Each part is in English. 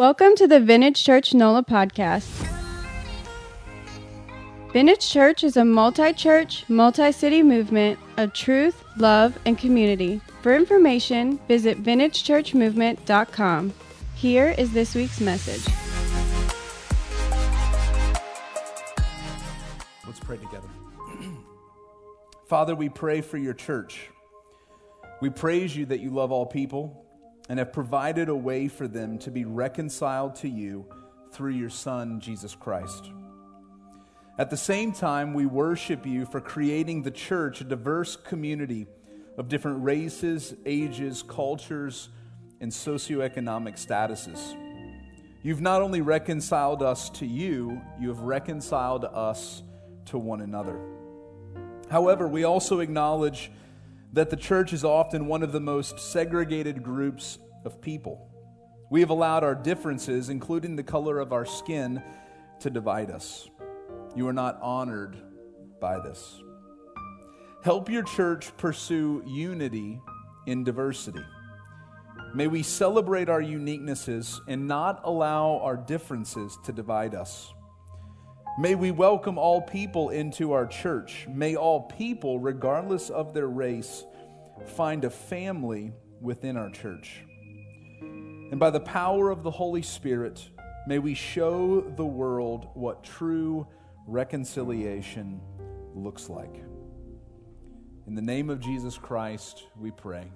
Welcome to the Vintage Church NOLA podcast. Vintage Church is a multi church, multi city movement of truth, love, and community. For information, visit vintagechurchmovement.com. Here is this week's message. Let's pray together. Father, we pray for your church. We praise you that you love all people and have provided a way for them to be reconciled to you through your Son, Jesus Christ. At the same time, we worship you for creating the church a diverse community of different races, ages, cultures, and socioeconomic statuses. You've not only reconciled us to you, you have reconciled us to one another. However, we also acknowledge that the church is often one of the most segregated groups of people. We have allowed our differences, including the color of our skin, to divide us. You are not honored by this. Help your church pursue unity in diversity. May we celebrate our uniquenesses and not allow our differences to divide us. May we welcome all people into our church. May all people, regardless of their race, find a family within our church. And by the power of the Holy Spirit, may we show the world what true reconciliation looks like. In the name of Jesus Christ, we pray.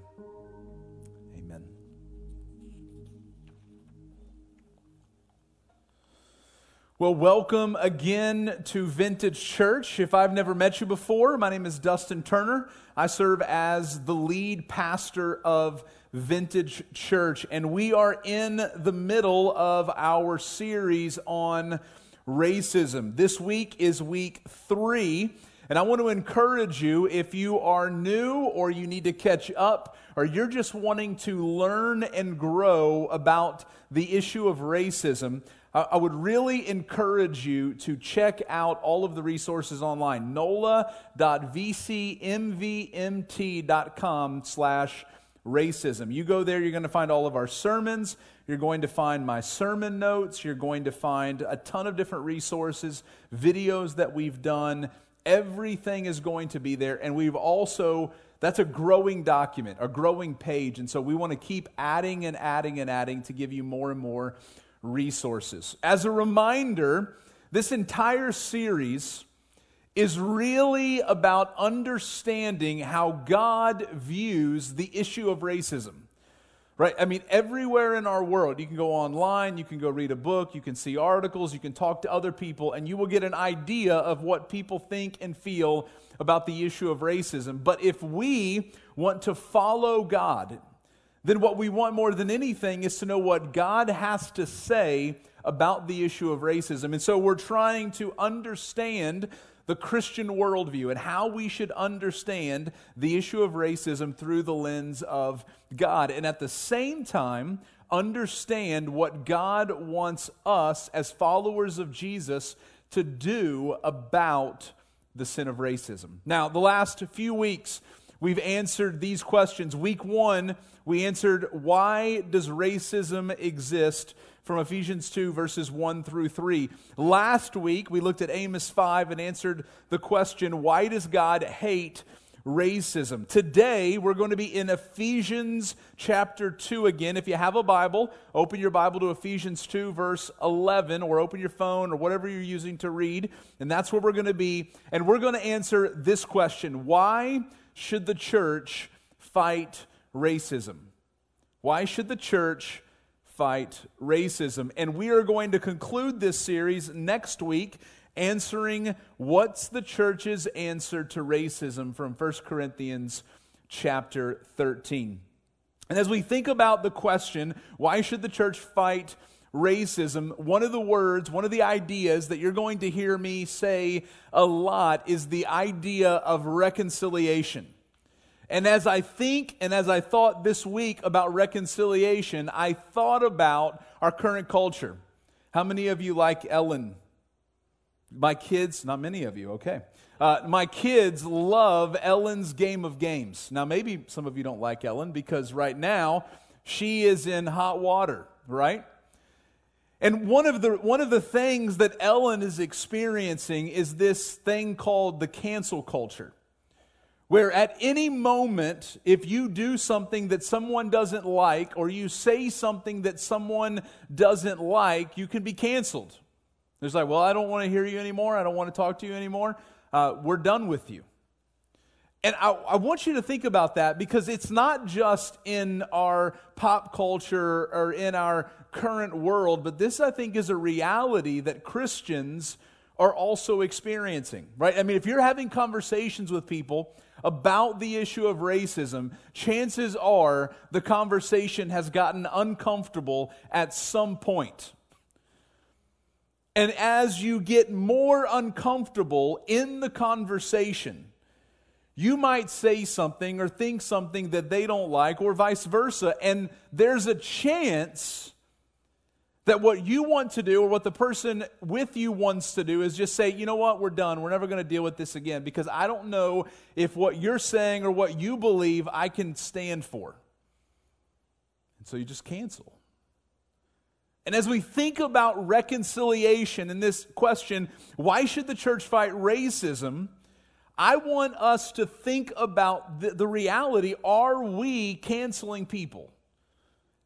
Well, welcome again to Vintage Church. If I've never met you before, my name is Dustin Turner. I serve as the lead pastor of Vintage Church, and we are in the middle of our series on racism. This week is week three. And I want to encourage you if you are new or you need to catch up or you're just wanting to learn and grow about the issue of racism, I would really encourage you to check out all of the resources online. nola.vcmvmt.com slash racism. You go there, you're going to find all of our sermons. You're going to find my sermon notes. You're going to find a ton of different resources, videos that we've done. Everything is going to be there. And we've also, that's a growing document, a growing page. And so we want to keep adding and adding and adding to give you more and more resources. As a reminder, this entire series is really about understanding how God views the issue of racism. Right? I mean, everywhere in our world, you can go online, you can go read a book, you can see articles, you can talk to other people, and you will get an idea of what people think and feel about the issue of racism. But if we want to follow God, then what we want more than anything is to know what God has to say about the issue of racism. And so we're trying to understand the Christian worldview and how we should understand the issue of racism through the lens of God. And at the same time, understand what God wants us as followers of Jesus to do about the sin of racism. Now, the last few weeks, we've answered these questions. Week one, we answered why does racism exist from Ephesians 2, verses 1 through 3. Last week, we looked at Amos 5 and answered the question why does God hate racism? Today, we're going to be in Ephesians chapter 2 again. If you have a Bible, open your Bible to Ephesians 2, verse 11, or open your phone or whatever you're using to read. And that's where we're going to be. And we're going to answer this question Why should the church fight racism? Why should the church fight racism? And we are going to conclude this series next week answering what's the church's answer to racism from 1 Corinthians chapter 13. And as we think about the question, why should the church fight racism, one of the words, one of the ideas that you're going to hear me say a lot is the idea of reconciliation. And as I think and as I thought this week about reconciliation, I thought about our current culture. How many of you like Ellen? My kids, not many of you, okay. Uh, my kids love Ellen's Game of Games. Now, maybe some of you don't like Ellen because right now she is in hot water, right? And one of the one of the things that Ellen is experiencing is this thing called the cancel culture. Where at any moment, if you do something that someone doesn't like, or you say something that someone doesn't like, you can be canceled. There's like, well, I don't want to hear you anymore. I don't want to talk to you anymore. Uh, we're done with you. And I, I, want you to think about that because it's not just in our pop culture or in our current world, but this, I think, is a reality that Christians are also experiencing, right? I mean, if you're having conversations with people about the issue of racism, chances are the conversation has gotten uncomfortable at some point. And as you get more uncomfortable in the conversation, you might say something or think something that they don't like, or vice versa, and there's a chance that what you want to do or what the person with you wants to do is just say, you know what, we're done. We're never going to deal with this again because I don't know if what you're saying or what you believe I can stand for. And so you just cancel. And as we think about reconciliation in this question, why should the church fight racism? I want us to think about the, the reality are we canceling people?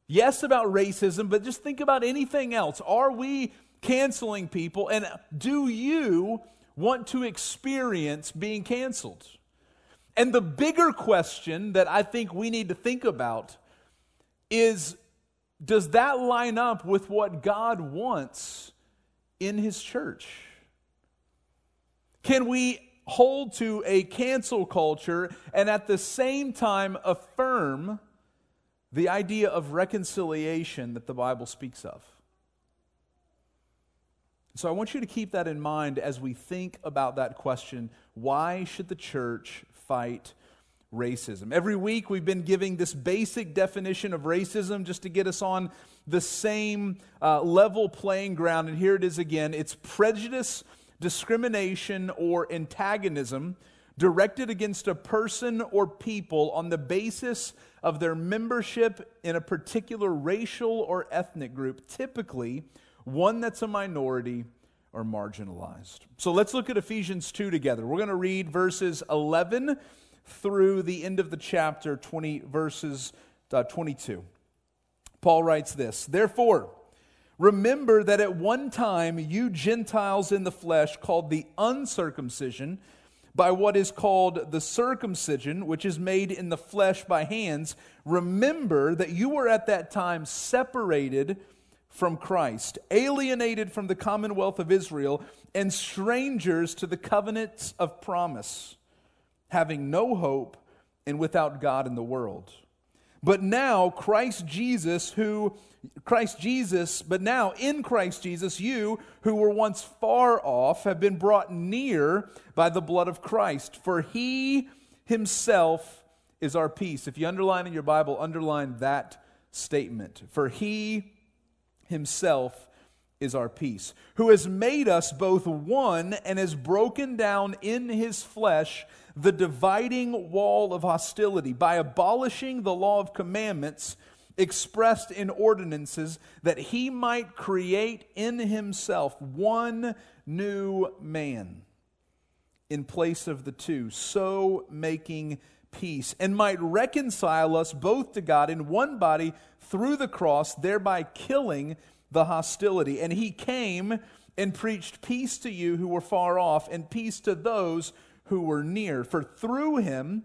Yes, about racism, but just think about anything else. Are we canceling people? And do you want to experience being canceled? And the bigger question that I think we need to think about is does that line up with what God wants in His church? Can we hold to a cancel culture and at the same time affirm the idea of reconciliation that the Bible speaks of. So I want you to keep that in mind as we think about that question why should the church fight racism? Every week we've been giving this basic definition of racism just to get us on the same uh, level playing ground. And here it is again it's prejudice, discrimination, or antagonism directed against a person or people on the basis of their membership in a particular racial or ethnic group, typically one that's a minority or marginalized. So let's look at Ephesians 2 together. We're going to read verses 11 through the end of the chapter, 20 verses uh, 22. Paul writes this Therefore, remember that at one time you Gentiles in the flesh, called the uncircumcision, by what is called the circumcision, which is made in the flesh by hands, remember that you were at that time separated from Christ, alienated from the commonwealth of Israel, and strangers to the covenants of promise, having no hope and without God in the world. But now, Christ Jesus, who Christ Jesus, but now in Christ Jesus, you who were once far off have been brought near by the blood of Christ. For he himself is our peace. If you underline in your Bible, underline that statement. For he himself is our peace, who has made us both one and has broken down in his flesh the dividing wall of hostility by abolishing the law of commandments expressed in ordinances, that he might create in himself one new man in place of the two, so making peace, and might reconcile us both to God in one body through the cross, thereby killing the hostility. And he came and preached peace to you who were far off, and peace to those who were near. For through him,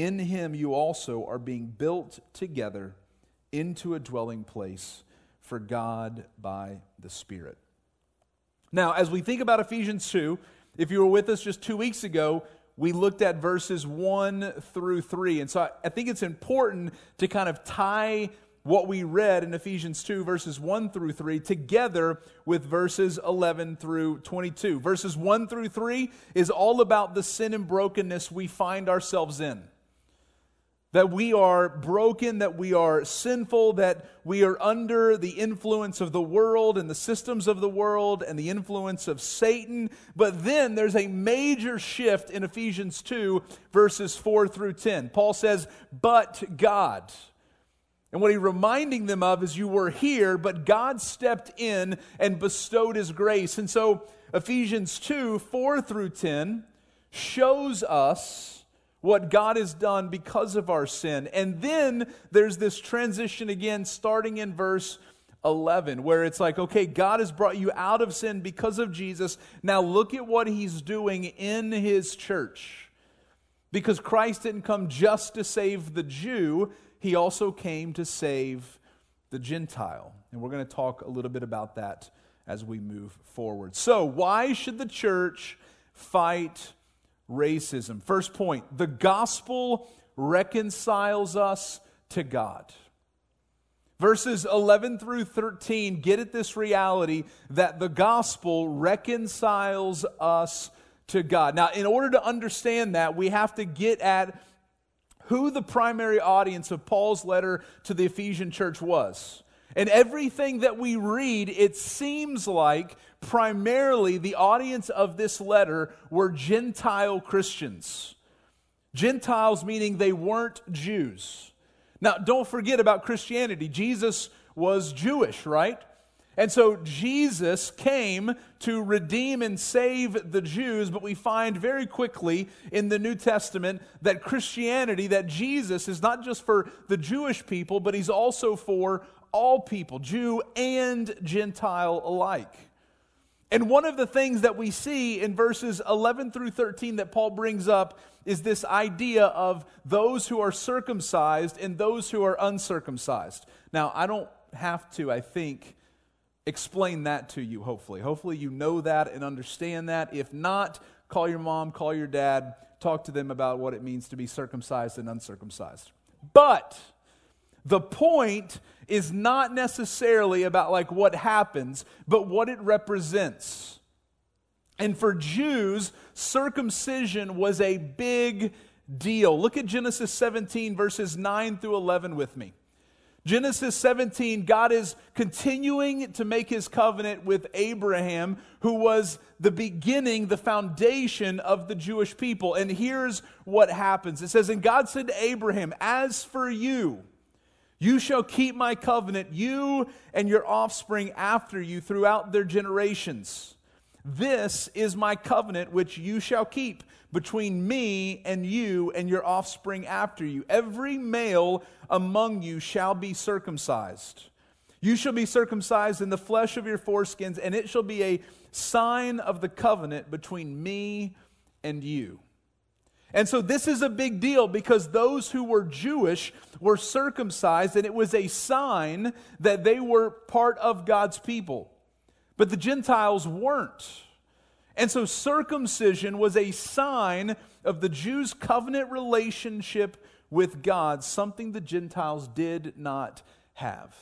In him you also are being built together into a dwelling place for God by the Spirit. Now, as we think about Ephesians 2, if you were with us just two weeks ago, we looked at verses 1 through 3. And so I think it's important to kind of tie what we read in Ephesians 2, verses 1 through 3, together with verses 11 through 22. Verses 1 through 3 is all about the sin and brokenness we find ourselves in. That we are broken, that we are sinful, that we are under the influence of the world and the systems of the world and the influence of Satan. But then there's a major shift in Ephesians 2, verses 4 through 10. Paul says, But God. And what he's reminding them of is you were here, but God stepped in and bestowed his grace. And so Ephesians 2 4 through 10 shows us what God has done because of our sin. And then there's this transition again, starting in verse 11, where it's like, okay, God has brought you out of sin because of Jesus. Now look at what he's doing in his church. Because Christ didn't come just to save the Jew, he also came to save the Gentile. And we're going to talk a little bit about that as we move forward. So, why should the church fight racism? First point the gospel reconciles us to God. Verses 11 through 13 get at this reality that the gospel reconciles us to God. Now, in order to understand that, we have to get at who the primary audience of Paul's letter to the Ephesian church was. And everything that we read, it seems like primarily the audience of this letter were Gentile Christians. Gentiles meaning they weren't Jews. Now, don't forget about Christianity. Jesus was Jewish, right? And so Jesus came to redeem and save the Jews, but we find very quickly in the New Testament that Christianity, that Jesus is not just for the Jewish people, but he's also for all people, Jew and Gentile alike. And one of the things that we see in verses 11 through 13 that Paul brings up is this idea of those who are circumcised and those who are uncircumcised. Now, I don't have to, I think, explain that to you, hopefully. Hopefully, you know that and understand that. If not, call your mom, call your dad, talk to them about what it means to be circumcised and uncircumcised. But the point is not necessarily about like what happens, but what it represents. And for Jews, circumcision was a big deal. Look at Genesis 17, verses 9 through 11 with me. Genesis 17, God is continuing to make his covenant with Abraham, who was the beginning, the foundation of the Jewish people. And here's what happens it says, And God said to Abraham, As for you, you shall keep my covenant, you and your offspring after you throughout their generations. This is my covenant which you shall keep between me and you and your offspring after you. Every male among you shall be circumcised. You shall be circumcised in the flesh of your foreskins, and it shall be a sign of the covenant between me and you. And so this is a big deal because those who were Jewish were circumcised, and it was a sign that they were part of God's people. But the Gentiles weren't. And so circumcision was a sign of the Jews' covenant relationship with God, something the Gentiles did not have.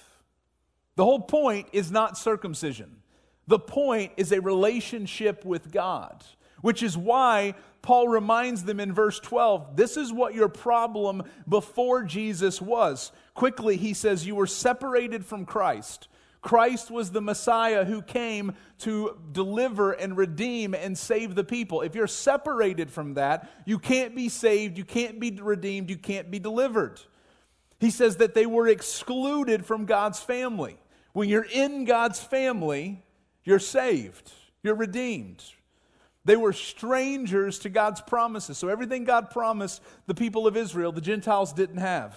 The whole point is not circumcision, the point is a relationship with God, which is why Paul reminds them in verse 12 this is what your problem before Jesus was. Quickly, he says, You were separated from Christ. Christ was the Messiah who came to deliver and redeem and save the people. If you're separated from that, you can't be saved, you can't be redeemed, you can't be delivered. He says that they were excluded from God's family. When you're in God's family, you're saved, you're redeemed. They were strangers to God's promises. So everything God promised the people of Israel, the Gentiles didn't have,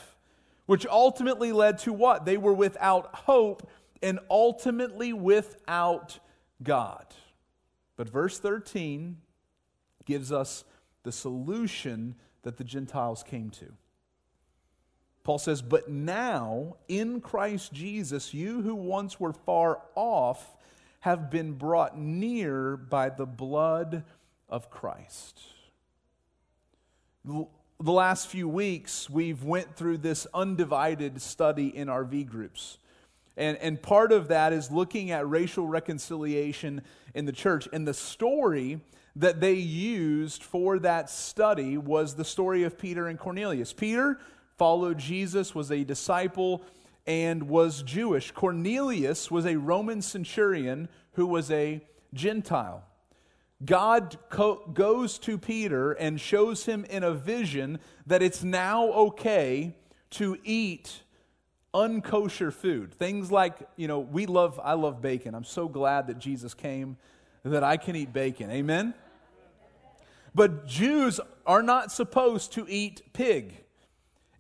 which ultimately led to what? They were without hope and ultimately without God. But verse 13 gives us the solution that the Gentiles came to. Paul says, But now in Christ Jesus, you who once were far off have been brought near by the blood of Christ. the last few weeks, we've went through this undivided study in our V groups. And, and part of that is looking at racial reconciliation in the church. And the story that they used for that study was the story of Peter and Cornelius. Peter followed Jesus, was a disciple, and was Jewish. Cornelius was a Roman centurion who was a Gentile. God co- goes to Peter and shows him in a vision that it's now okay to eat unkosher food. Things like, you know, we love, I love bacon. I'm so glad that Jesus came that I can eat bacon. Amen? But Jews are not supposed to eat pig.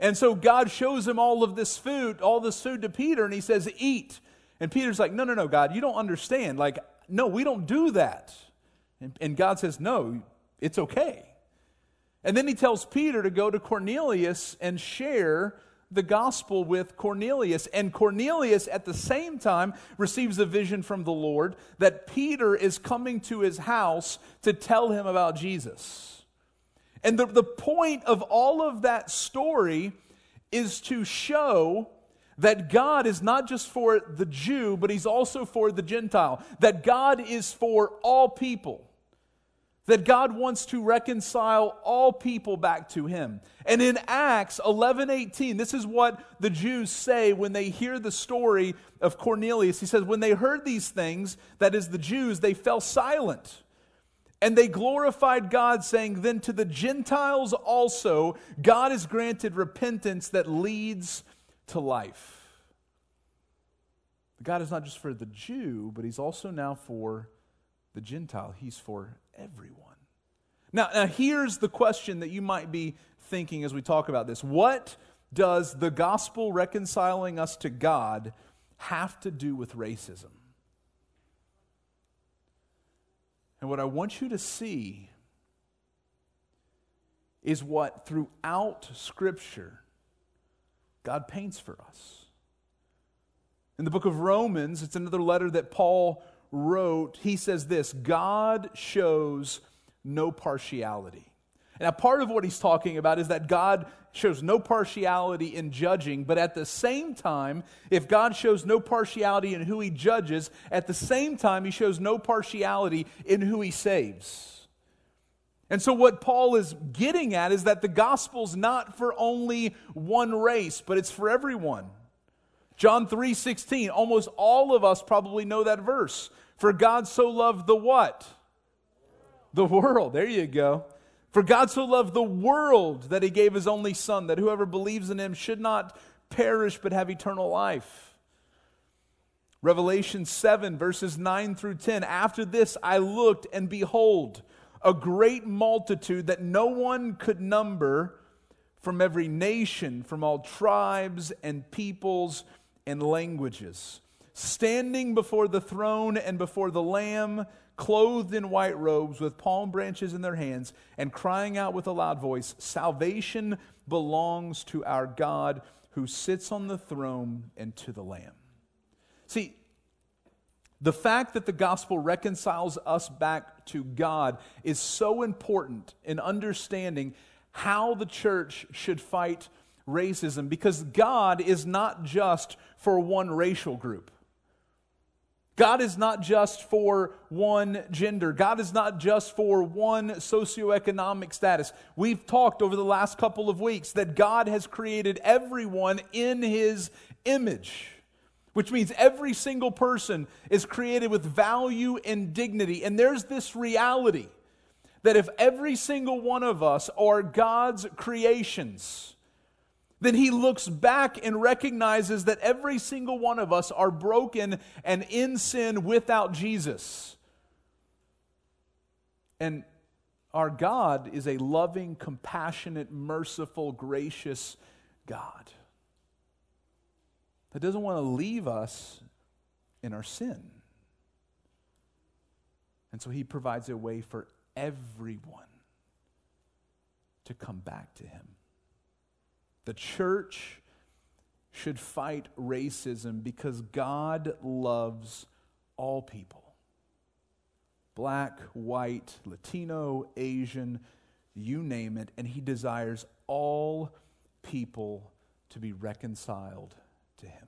And so God shows him all of this food, all this food to Peter, and he says, Eat. And Peter's like, No, no, no, God, you don't understand. Like, no, we don't do that. And, and God says, No, it's okay. And then he tells Peter to go to Cornelius and share the gospel with Cornelius. And Cornelius, at the same time, receives a vision from the Lord that Peter is coming to his house to tell him about Jesus. And the, the point of all of that story is to show that God is not just for the Jew, but he's also for the Gentile, that God is for all people that God wants to reconcile all people back to him. And in Acts 11:18, this is what the Jews say when they hear the story of Cornelius. He says when they heard these things, that is the Jews, they fell silent. And they glorified God, saying, Then to the Gentiles also, God has granted repentance that leads to life. God is not just for the Jew, but He's also now for the Gentile. He's for everyone. Now, now, here's the question that you might be thinking as we talk about this. What does the gospel reconciling us to God have to do with racism? And what I want you to see is what throughout Scripture God paints for us. In the book of Romans, it's another letter that Paul wrote. He says this God shows no partiality. Now, part of what he's talking about is that God shows no partiality in judging, but at the same time, if God shows no partiality in who he judges, at the same time, he shows no partiality in who he saves. And so, what Paul is getting at is that the gospel's not for only one race, but it's for everyone. John 3 16, almost all of us probably know that verse. For God so loved the what? The world. There you go. For God so loved the world that he gave his only Son, that whoever believes in him should not perish but have eternal life. Revelation 7, verses 9 through 10. After this I looked, and behold, a great multitude that no one could number from every nation, from all tribes and peoples and languages, standing before the throne and before the Lamb clothed in white robes with palm branches in their hands, and crying out with a loud voice Salvation belongs to our God who sits on the throne and to the Lamb. See, the fact that the gospel reconciles us back to God is so important in understanding how the church should fight racism because God is not just for one racial group. God is not just for one gender. God is not just for one socioeconomic status. We've talked over the last couple of weeks that God has created everyone in his image, which means every single person is created with value and dignity. And there's this reality that if every single one of us are God's creations, then he looks back and recognizes that every single one of us are broken and in sin without Jesus. And our God is a loving, compassionate, merciful, gracious God that doesn't want to leave us in our sin. And so he provides a way for everyone to come back to him. The church should fight racism because God loves all people black, white, Latino, Asian, you name it, and He desires all people to be reconciled to him.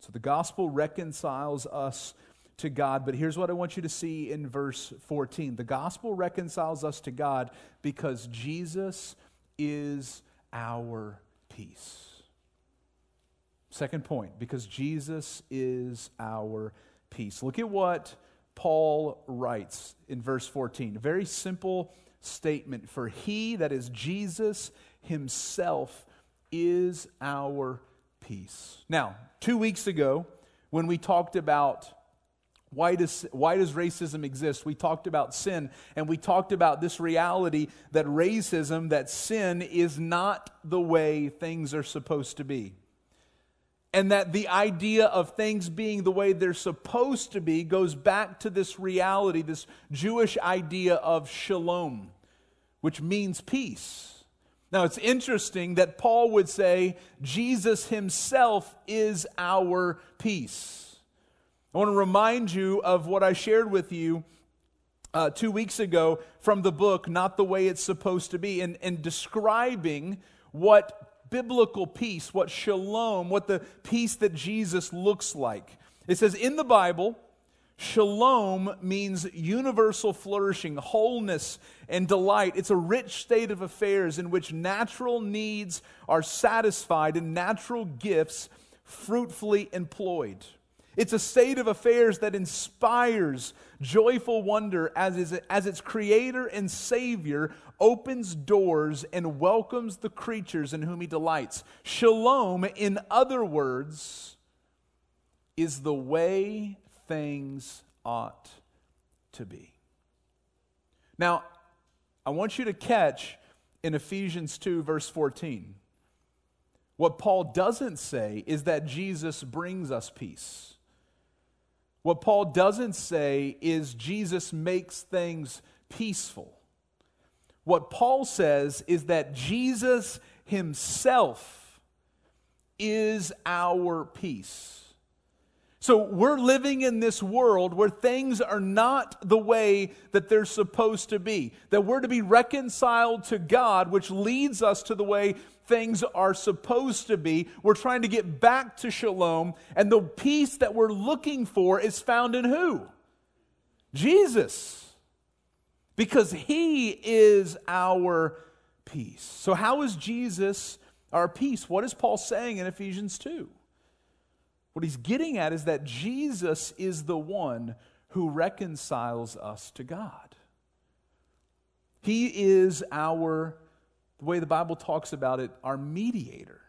So the gospel reconciles us to God, but here's what I want you to see in verse 14. The gospel reconciles us to God because Jesus is our peace. Second point, because Jesus is our peace. Look at what Paul writes in verse 14. A very simple statement. For he, that is Jesus himself, is our peace. Now, two weeks ago, when we talked about why does, why does racism exist? We talked about sin, and we talked about this reality that racism, that sin, is not the way things are supposed to be. And that the idea of things being the way they're supposed to be goes back to this reality, this Jewish idea of shalom, which means peace. Now, it's interesting that Paul would say Jesus himself is our peace. I want to remind you of what I shared with you uh, two weeks ago from the book, Not the Way It's Supposed to Be, and, and describing what biblical peace, what shalom, what the peace that Jesus looks like. It says in the Bible, Shalom means universal flourishing, wholeness, and delight. It's a rich state of affairs in which natural needs are satisfied and natural gifts fruitfully employed. It's a state of affairs that inspires joyful wonder as, is, as its creator and savior opens doors and welcomes the creatures in whom he delights. Shalom, in other words, is the way things ought to be. Now, I want you to catch in Ephesians 2, verse 14. What Paul doesn't say is that Jesus brings us peace. What Paul doesn't say is Jesus makes things peaceful. What Paul says is that Jesus himself is our peace. So we're living in this world where things are not the way that they're supposed to be. That we're to be reconciled to God, which leads us to the way things are supposed to be. We're trying to get back to shalom, and the peace that we're looking for is found in who? Jesus. Because he is our peace. So, how is Jesus our peace? What is Paul saying in Ephesians 2? What he's getting at is that Jesus is the one who reconciles us to God. He is our, the way the Bible talks about it, our mediator.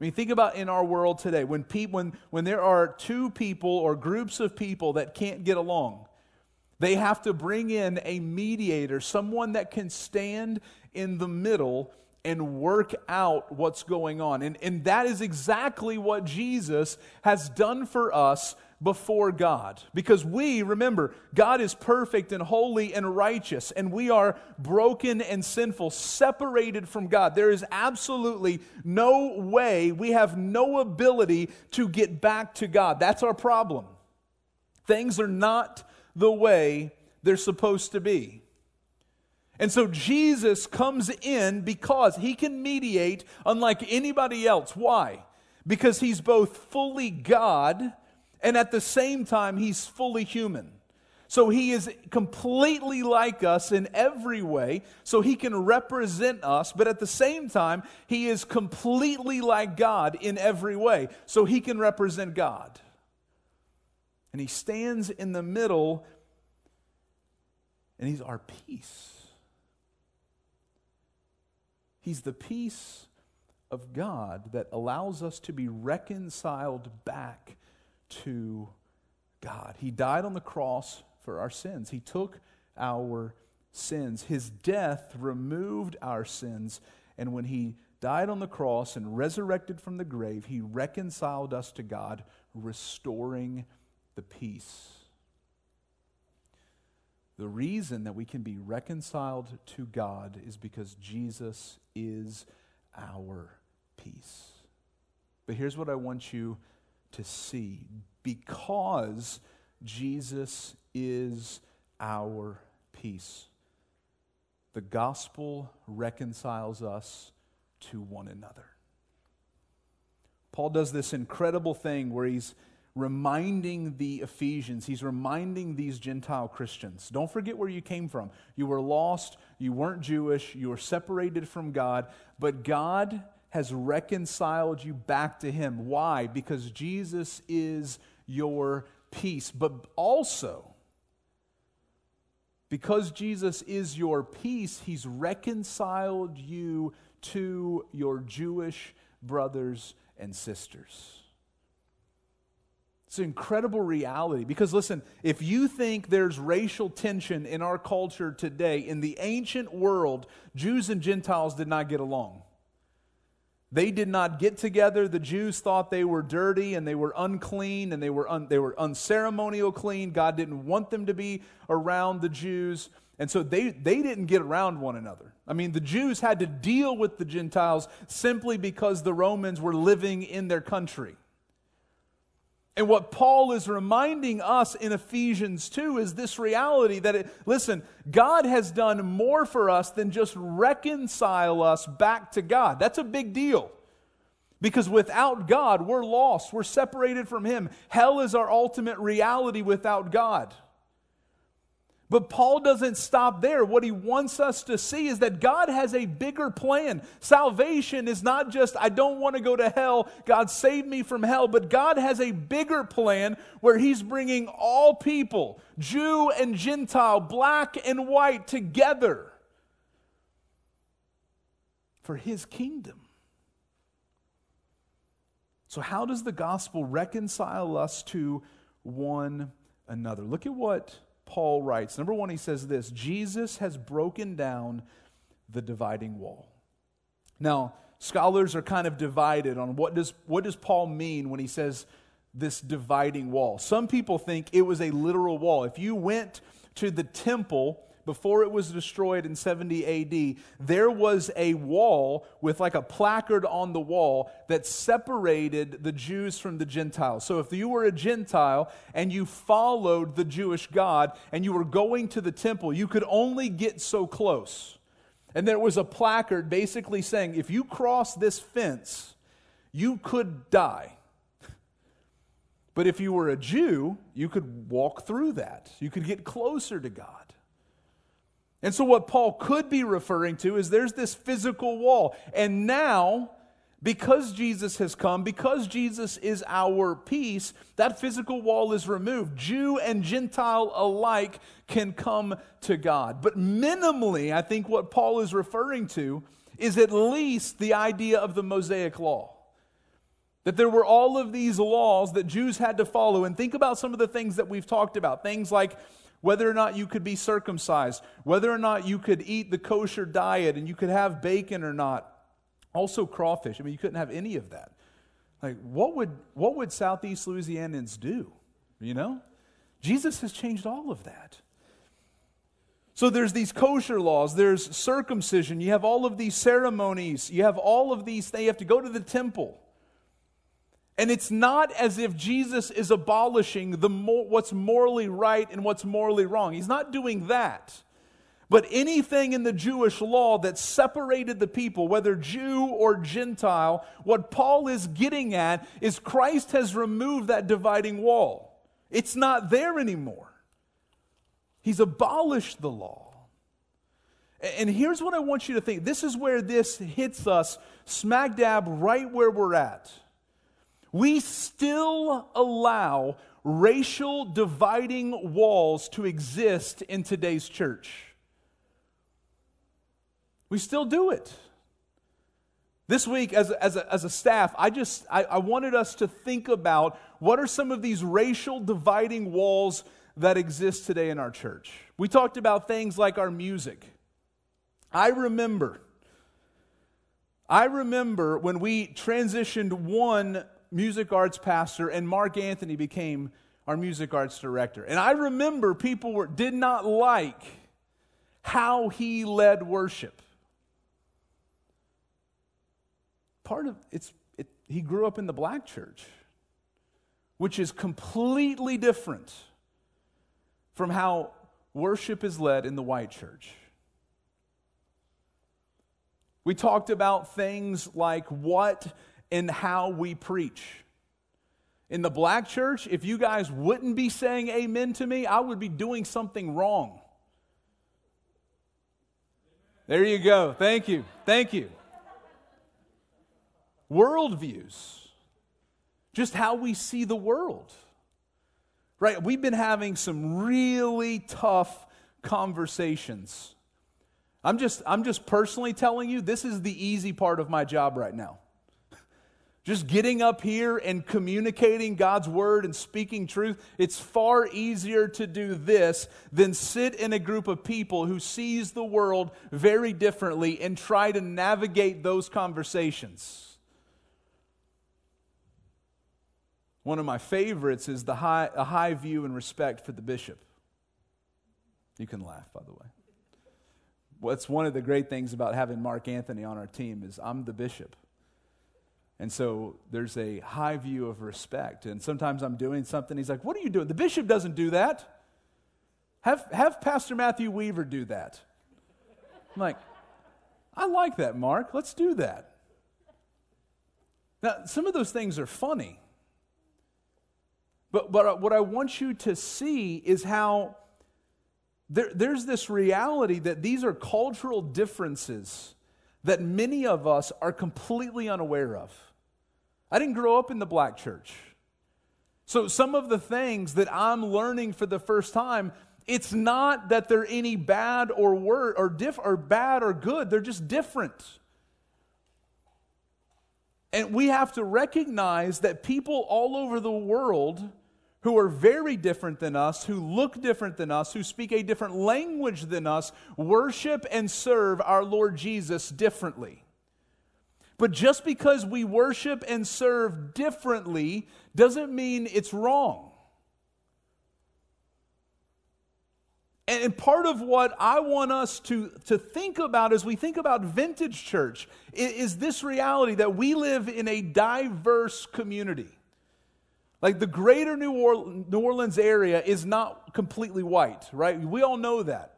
I mean, think about in our world today when, people, when, when there are two people or groups of people that can't get along, they have to bring in a mediator, someone that can stand in the middle and work out what's going on. And, and that is exactly what Jesus has done for us before God. Because we, remember, God is perfect and holy and righteous, and we are broken and sinful, separated from God. There is absolutely no way, we have no ability to get back to God. That's our problem. Things are not the way they're supposed to be. And so Jesus comes in because he can mediate unlike anybody else. Why? Because he's both fully God and at the same time he's fully human. So he is completely like us in every way, so he can represent us, but at the same time, he is completely like God in every way, so he can represent God. And he stands in the middle, and he's our peace. He's the peace of God that allows us to be reconciled back to God. He died on the cross for our sins, He took our sins. His death removed our sins, and when He died on the cross and resurrected from the grave, He reconciled us to God, restoring the peace. The reason that we can be reconciled to God is because Jesus is our peace. But here's what I want you to see because Jesus is our peace. the gospel reconciles us to one another. Paul does this incredible thing where he's reminding the Ephesians, he's reminding these Gentile Christians don't forget where you came from. You were lost, you weren't Jewish, you were separated from God, but God has reconciled you back to Him. Why? Because Jesus is your peace, but also because Jesus is your peace, He's reconciled you to your Jewish brothers and sisters. It's an incredible reality because, listen, if you think there's racial tension in our culture today, in the ancient world, Jews and Gentiles did not get along. They did not get together. The Jews thought they were dirty and they were unclean and they were, un, they were unceremonial clean. God didn't want them to be around the Jews. And so they, they didn't get around one another. I mean, the Jews had to deal with the Gentiles simply because the Romans were living in their country. And what Paul is reminding us in Ephesians 2 is this reality that, it, listen, God has done more for us than just reconcile us back to God. That's a big deal. Because without God, we're lost. We're separated from Him. Hell is our ultimate reality without God. But Paul doesn't stop there. What he wants us to see is that God has a bigger plan. Salvation is not just, I don't want to go to hell, God save me from hell, but God has a bigger plan where he's bringing all people, Jew and Gentile, black and white, together for his kingdom. So, how does the gospel reconcile us to one another? Look at what Paul writes. Number one, he says this Jesus has broken down the dividing wall. Now, scholars are kind of divided on what does, what does Paul mean when he says this dividing wall. Some people think it was a literal wall. If you went to the temple before it was destroyed in 70 AD, there was a wall with like a placard on the wall that separated the Jews from the Gentiles. So if you were a Gentile and you followed the Jewish God and you were going to the temple, you could only get so close. And there was a placard basically saying, if you cross this fence, you could die. But if you were a Jew, you could walk through that. You could get closer to God. And so, what Paul could be referring to is there's this physical wall. And now, because Jesus has come, because Jesus is our peace, that physical wall is removed. Jew and Gentile alike can come to God. But minimally, I think what Paul is referring to is at least the idea of the Mosaic law. That there were all of these laws that Jews had to follow. And think about some of the things that we've talked about. Things like whether or not you could be circumcised, whether or not you could eat the kosher diet and you could have bacon or not. Also, crawfish. I mean, you couldn't have any of that. Like, what would, what would Southeast Louisianans do? You know? Jesus has changed all of that. So there's these kosher laws, there's circumcision, you have all of these ceremonies, you have all of these. You have to go to the temple. And it's not as if Jesus is abolishing the what's morally right and what's morally wrong. He's not doing that. But anything in the Jewish law that separated the people, whether Jew or Gentile, what Paul is getting at is Christ has removed that dividing wall. It's not there anymore. He's abolished the law. And here's what I want you to think this is where this hits us smack dab right where we're at we still allow racial dividing walls to exist in today's church. We still do it. This week, as as a, as a staff, I just I, I wanted us to think about what are some of these racial dividing walls that exist today in our church. We talked about things like our music. I remember I remember when we transitioned one music arts pastor, and Mark Anthony became our music arts director. And I remember people were, did not like how he led worship. Part of it's it, he grew up in the black church, which is completely different from how worship is led in the white church. We talked about things like what and how we preach. In the black church, if you guys wouldn't be saying amen to me, I would be doing something wrong. There you go. Thank you. Thank you. Worldviews, just how we see the world. Right? We've been having some really tough conversations. I'm just, I'm just personally telling you, this is the easy part of my job right now. Just getting up here and communicating God's word and speaking truth, it's far easier to do this than sit in a group of people who sees the world very differently and try to navigate those conversations. One of my favorites is the high, a high view and respect for the bishop. You can laugh, by the way. What's one of the great things about having Mark Anthony on our team is I'm the bishop. And so there's a high view of respect. And sometimes I'm doing something, he's like, What are you doing? The bishop doesn't do that. Have, have Pastor Matthew Weaver do that. I'm like, I like that, Mark. Let's do that. Now, some of those things are funny. But, but what I want you to see is how there, there's this reality that these are cultural differences that many of us are completely unaware of. I didn't grow up in the black church. So some of the things that I'm learning for the first time, it's not that they're any bad or wor- or diff- or bad or good, they're just different. And we have to recognize that people all over the world who are very different than us, who look different than us, who speak a different language than us, worship and serve our Lord Jesus differently. But just because we worship and serve differently doesn't mean it's wrong. And part of what I want us to, to think about as we think about vintage church is, is this reality that we live in a diverse community. Like the greater New Orleans area is not completely white, right? We all know that.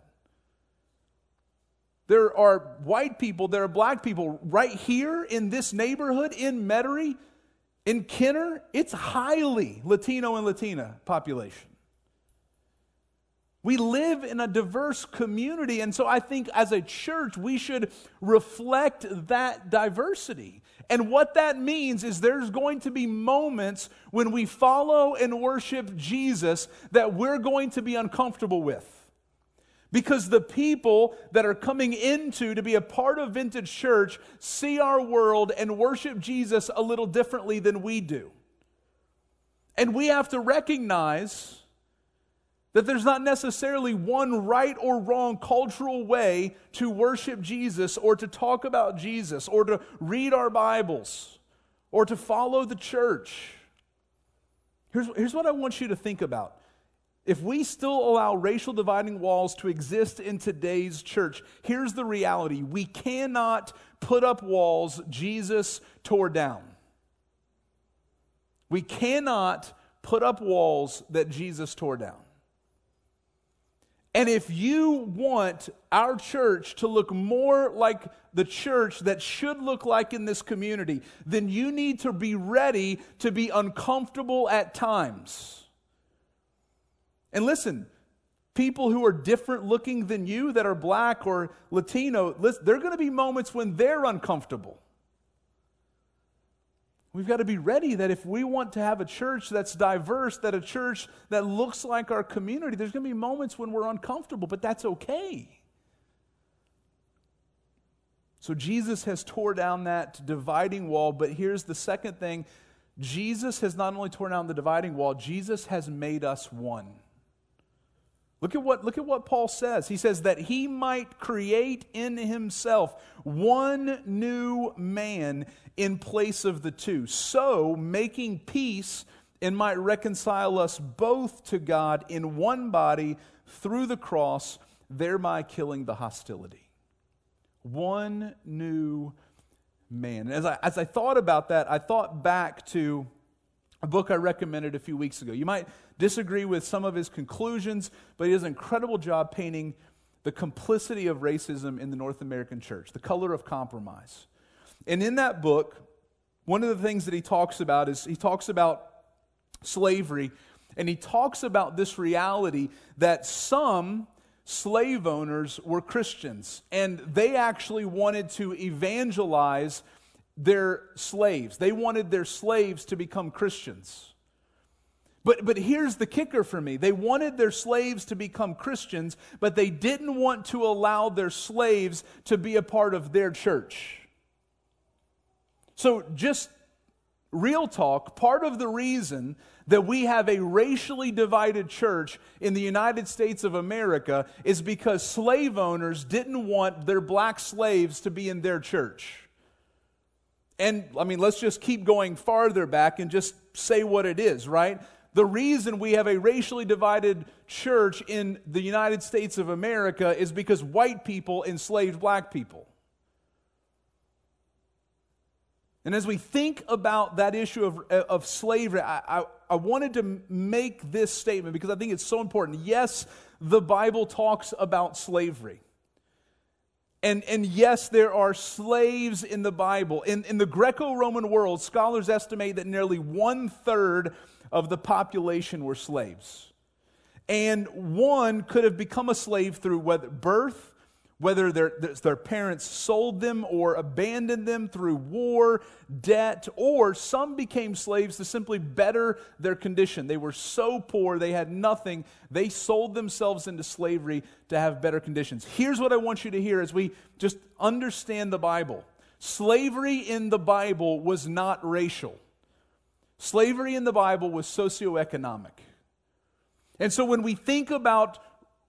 There are white people, there are black people right here in this neighborhood in Metairie, in Kenner. It's highly Latino and Latina population. We live in a diverse community, and so I think as a church, we should reflect that diversity. And what that means is there's going to be moments when we follow and worship Jesus that we're going to be uncomfortable with. Because the people that are coming into to be a part of Vintage Church see our world and worship Jesus a little differently than we do. And we have to recognize that there's not necessarily one right or wrong cultural way to worship Jesus or to talk about Jesus or to read our Bibles or to follow the church. Here's, here's what I want you to think about if we still allow racial dividing walls to exist in today's church, here's the reality we cannot put up walls Jesus tore down. We cannot put up walls that Jesus tore down. And if you want our church to look more like the church that should look like in this community, then you need to be ready to be uncomfortable at times. And listen, people who are different looking than you, that are black or Latino, listen, there are going to be moments when they're uncomfortable. We've got to be ready that if we want to have a church that's diverse, that a church that looks like our community, there's going to be moments when we're uncomfortable, but that's okay. So Jesus has tore down that dividing wall, but here's the second thing Jesus has not only torn down the dividing wall, Jesus has made us one. Look at what, look at what Paul says. He says that he might create in himself one new man in place of the two, so making peace and might reconcile us both to God in one body through the cross, thereby killing the hostility. One new man. And as I, as I thought about that, I thought back to a book I recommended a few weeks ago. You might disagree with some of his conclusions, but he does an incredible job painting The Complicity of Racism in the North American Church, The Color of Compromise. And in that book, one of the things that he talks about is he talks about slavery, and he talks about this reality that some slave owners were Christians, and they actually wanted to evangelize their slaves. They wanted their slaves to become Christians. But, but here's the kicker for me. They wanted their slaves to become Christians, but they didn't want to allow their slaves to be a part of their church. So, just real talk, part of the reason that we have a racially divided church in the United States of America is because slave owners didn't want their black slaves to be in their church. And I mean, let's just keep going farther back and just say what it is, right? The reason we have a racially divided church in the United States of America is because white people enslaved black people. And as we think about that issue of, of slavery, I, I, I, wanted to make this statement because I think it's so important. Yes, the Bible talks about slavery. And, and yes, there are slaves in the Bible. In, in the Greco Roman world, scholars estimate that nearly one third of the population were slaves. And one could have become a slave through whether birth, whether their, their parents sold them or abandoned them through war, debt, or some became slaves to simply better their condition. They were so poor, they had nothing. They sold themselves into slavery to have better conditions. Here's what I want you to hear as we just understand the Bible slavery in the Bible was not racial, slavery in the Bible was socioeconomic. And so when we think about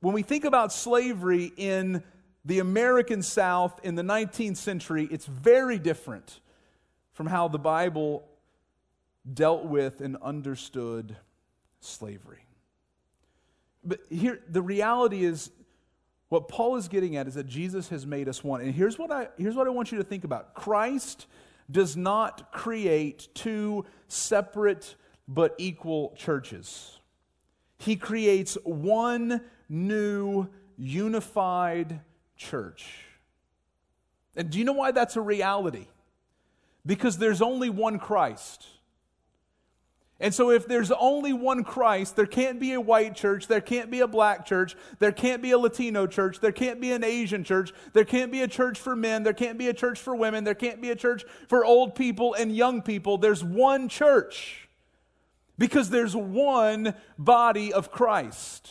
when we think about slavery in the American South in the 19th century, it's very different from how the Bible dealt with and understood slavery. But here, the reality is, what Paul is getting at is that Jesus has made us one. And here's what I, here's what I want you to think about Christ does not create two separate but equal churches, He creates one new, unified church. And do you know why that's a reality? Because there's only one Christ. And so, if there's only one Christ, there can't be a white church, there can't be a black church, there can't be a Latino church, there can't be an Asian church, there can't be a church for men, there can't be a church for women, there can't be a church for old people and young people. There's one church because there's one body of Christ.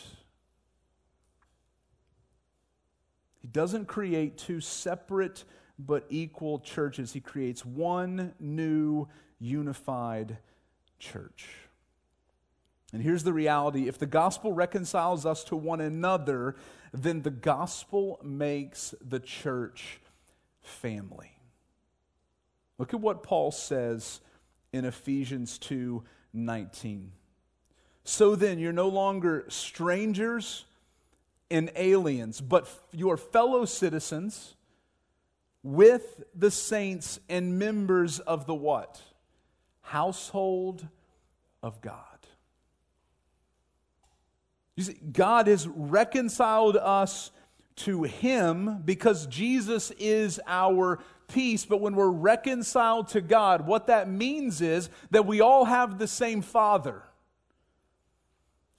Doesn't create two separate but equal churches. He creates one new unified church. And here's the reality if the gospel reconciles us to one another, then the gospel makes the church family. Look at what Paul says in Ephesians 2 19. So then, you're no longer strangers and aliens, but your fellow citizens with the saints and members of the what? Household of God. You see, God has reconciled us to Him because Jesus is our peace. But when we're reconciled to God, what that means is that we all have the same Father.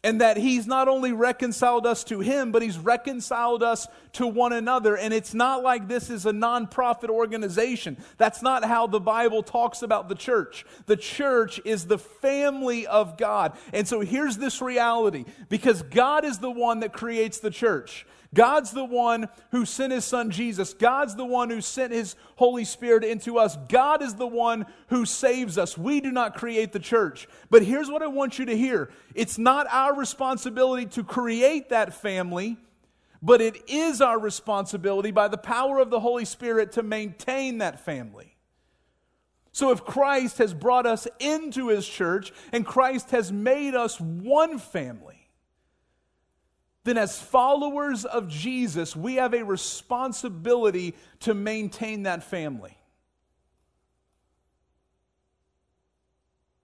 And that he's not only reconciled us to him, but he's reconciled us to one another. And it's not like this is a nonprofit organization. That's not how the Bible talks about the church. The church is the family of God. And so here's this reality because God is the one that creates the church. God's the one who sent his son Jesus. God's the one who sent his Holy Spirit into us. God is the one who saves us. We do not create the church. But here's what I want you to hear it's not our responsibility to create that family. But it is our responsibility by the power of the Holy Spirit to maintain that family. So, if Christ has brought us into his church and Christ has made us one family, then as followers of Jesus, we have a responsibility to maintain that family.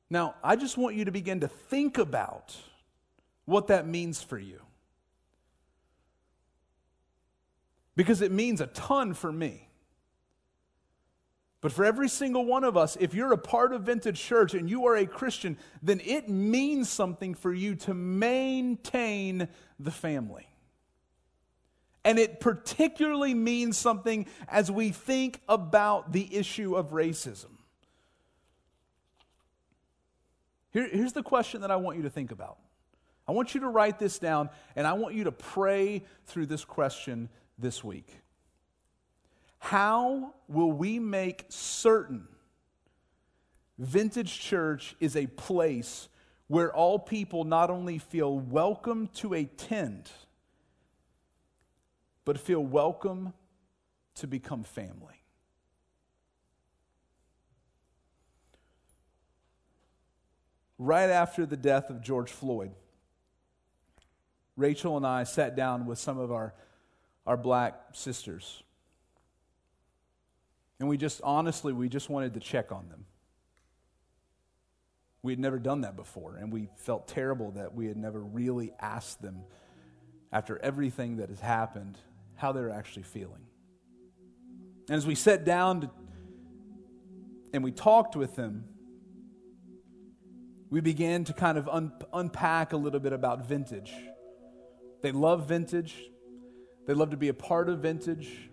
Now, I just want you to begin to think about what that means for you. because it means a ton for me. But for every single one of us, if you're a part of Vintage Church and you are a Christian, then it means something for you to maintain the family. And it particularly means something as we think about the issue of racism. Here, here's the question that I want you to think about. I want you to write this down, and I want you to pray through this question this week. How will we make certain Vintage Church is a place where all people not only feel welcome to attend, but feel welcome to become family? Right after the death of George Floyd, Rachel and I sat down with some of our, our black sisters and we just, honestly, we just wanted to check on them. We had never done that before, and we felt terrible that we had never really asked them, after everything that has happened, how they're actually feeling. And as we sat down to, and we talked with them, we began to kind of un- unpack a little bit about vintage. They love vintage, they love to be a part of vintage.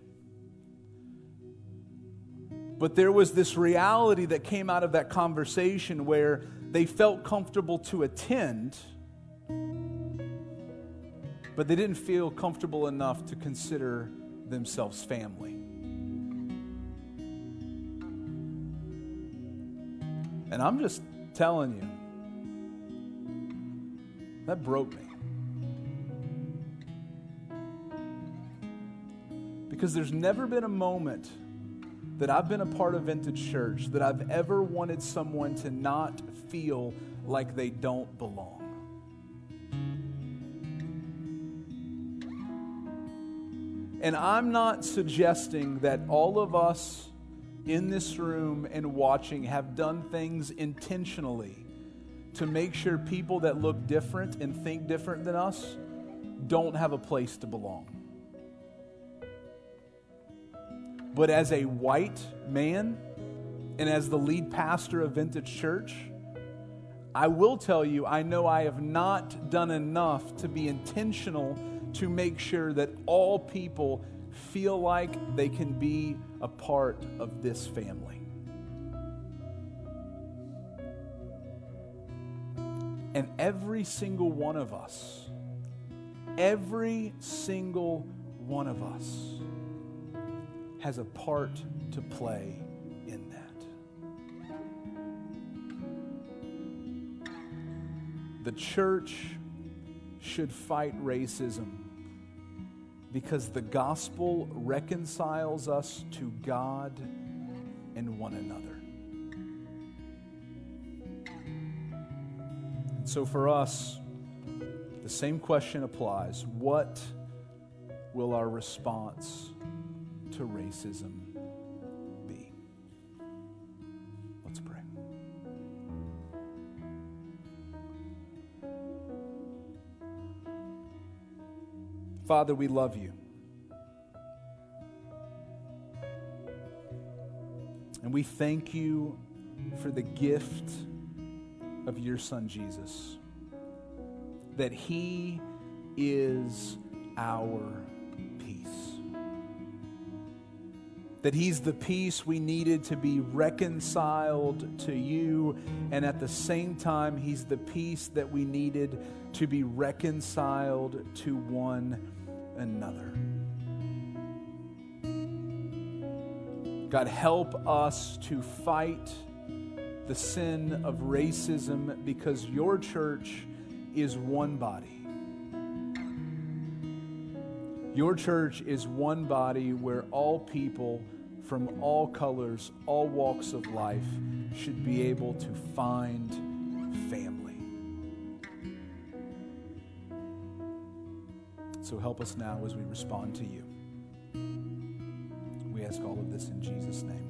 But there was this reality that came out of that conversation where they felt comfortable to attend, but they didn't feel comfortable enough to consider themselves family. And I'm just telling you, that broke me. Because there's never been a moment that I've been a part of Vintage Church that I've ever wanted someone to not feel like they don't belong. And I'm not suggesting that all of us in this room and watching have done things intentionally to make sure people that look different and think different than us don't have a place to belong. But as a white man and as the lead pastor of Vintage Church, I will tell you, I know I have not done enough to be intentional to make sure that all people feel like they can be a part of this family. And every single one of us, every single one of us, has a part to play in that. The church should fight racism because the gospel reconciles us to God and one another. So for us, the same question applies. What will our response to racism be? Let's pray. Father, we love you. And we thank you for the gift of your son Jesus, that he is our that He's the peace we needed to be reconciled to you, and at the same time, He's the peace that we needed to be reconciled to one another. God, help us to fight the sin of racism because your church is one body. Your church is one body where all people from all colors, all walks of life should be able to find family. So help us now as we respond to you. We ask all of this in Jesus' name.